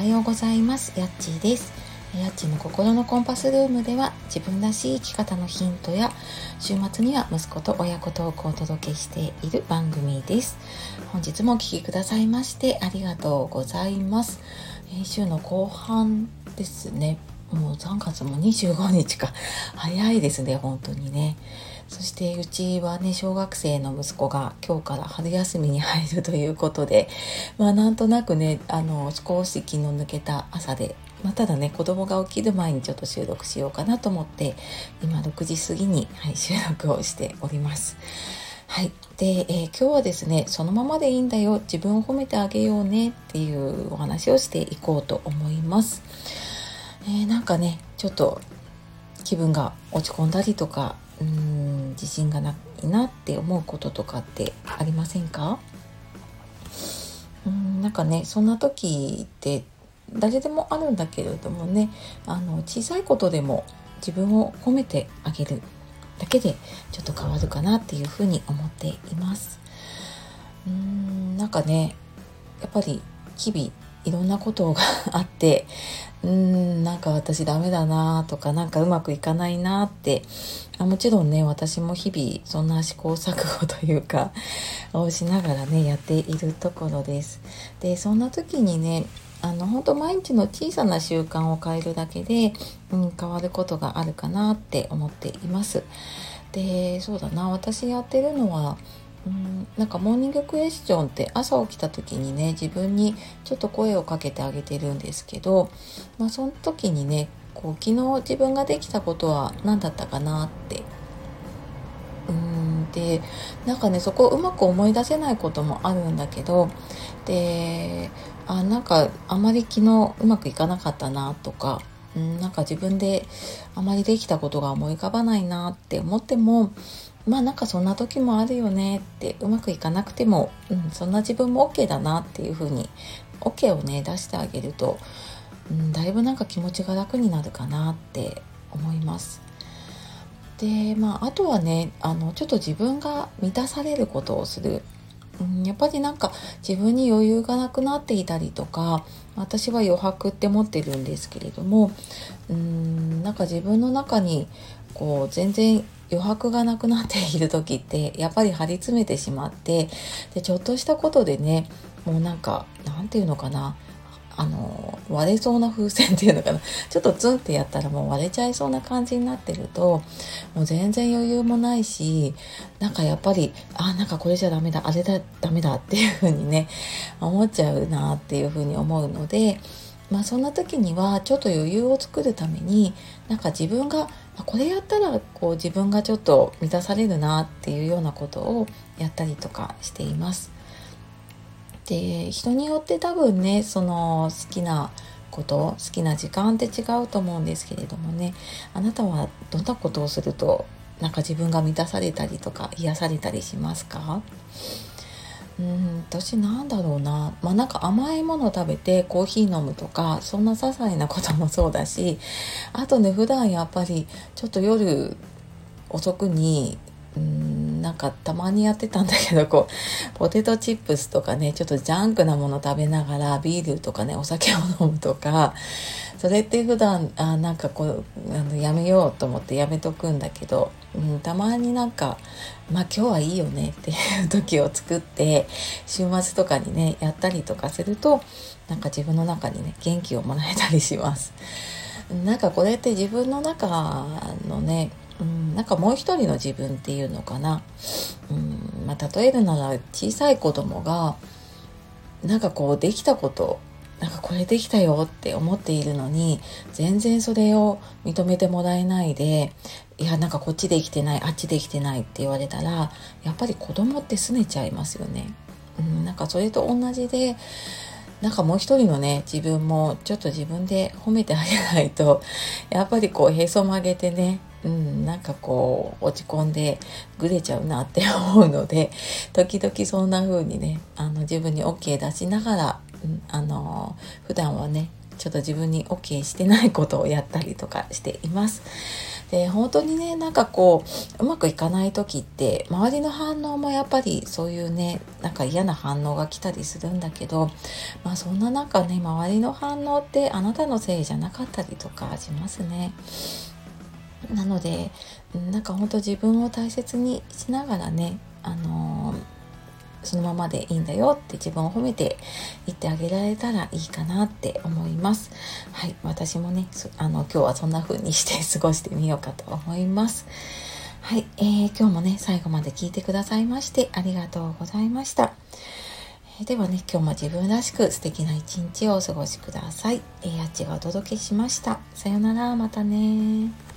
はようございます。やっちーです。やっちの心のコンパスルームでは自分らしい生き方のヒントや週末には息子と親子トークをお届けしている番組です。本日もお聴きくださいましてありがとうございます。週の後半ですね。もう3月も25日か早いですね本当にねそしてうちはね小学生の息子が今日から春休みに入るということでまあなんとなくねあの少し気の抜けた朝で、まあ、ただね子供が起きる前にちょっと収録しようかなと思って今6時過ぎに、はい、収録をしております。はい。で、えー、今日はですね、そのままでいいんだよ、自分を褒めてあげようねっていうお話をしていこうと思います。え、なんかね、ちょっと気分が落ち込んだりとか、うん自信がないなって思うこととかってありませんか？うんなんかねそんな時って誰でもあるんだけれどもねあの小さいことでも自分を褒めてあげるだけでちょっと変わるかなっていうふうに思っています。うんなんかねやっぱり日々いろんなことが あってうーんなんか私ダメだなとかなんかうまくいかないなって。あもちろんね私も日々そんな試行錯誤というかをしながらねやっているところです。でそんな時にねあの本当毎日の小さな習慣を変えるだけで、うん、変わることがあるかなって思っています。でそうだな私やってるのはうんなんかモーニングクエスチョンって朝起きた時にね自分にちょっと声をかけてあげてるんですけど、まあ、その時にねこう昨日自分ができたことは何だったかなって。うんでなんかねそこをうまく思い出せないこともあるんだけどであなんかあまり昨日うまくいかなかったなとかうんなんか自分であまりできたことが思い浮かばないなって思ってもまあなんかそんな時もあるよねってうまくいかなくても、うん、そんな自分も OK だなっていうふうに OK をね出してあげると、うん、だいぶなんか気持ちが楽になるかなって思います。でまああとはねあのちょっと自分が満たされることをする。うん、やっぱりなんか自分に余裕がなくなっていたりとか私は余白って持ってるんですけれどもうんなんか自分の中にこう全然余白がなくなっている時ってやっぱり張り詰めてしまってでちょっとしたことでねもうなんかなんていうのかなあの割れそうな風船っていうのかな。ちょっとツンってやったらもう割れちゃいそうな感じになってるともう全然余裕もないしなんかやっぱりあなんかこれじゃダメだあれだダメだっていう風にね思っちゃうなっていう風に思うのでまあそんな時にはちょっと余裕を作るためになんか自分がこれやったらこう自分がちょっと満たされるなっていうようなことをやったりとかしています。で人によって多分ねその好きなこと好きな時間って違うと思うんですけれどもねあなたはどんなことをするとなんか自分が満たされたりとか癒されたりしますか？うん私なんだろうな。まあなんか甘いもの食べてコーヒー飲むとかそんな些細なこともそうだしあとね普段やっぱりちょっと夜遅くにうんなんかたまにやってたんだけどこうポテトチップスとかねちょっとジャンクなもの食べながらビールとかねお酒を飲むとかそれって普段あなんかこうあのやめようと思ってやめとくんだけど、うん、たまになんかまあ今日はいいよねっていう時を作って週末とかにねやったりとかするとなんか自分の中にね元気をもらえたりします。なんかこれって自分の中のね、なんかもう一人の自分っていうのかな、うんまあ、例えるなら小さい子供がなんかこうできたことなんかこれできたよって思っているのに全然それを認めてもらえないでいやなんかこっちできてないあっちできてないって言われたらやっぱり子供って拗ねちゃいますよね。うん、なんかそれと同じでなんかもう一人のね自分もちょっと自分で褒めてあげないとやっぱりこうへそ曲げてねうん、なんかこう落ち込んでぐれちゃうなって思うので 時々そんな風にねあの自分に OK 出しながら、うん、あの普段はねちょっと自分に OK してないことをやったりとかしています。で本当にねなんかこううまくいかない時って周りの反応もやっぱりそういうねなんか嫌な反応が来たりするんだけどまあそんな中ね周りの反応ってあなたのせいじゃなかったりとかしますね。なのでなんか本当自分を大切にしながらねあのーそのままでいいんだよって自分を褒めて言ってあげられたらいいかなって思います。はい、私もね、あの今日はそんな風にして 過ごしてみようかと思います。はい、えー、今日もね、最後まで聞いてくださいましてありがとうございました。えー、ではね、今日も自分らしく素敵な一日をお過ごしください。えー、あっちがお届けしました。さよなら、またね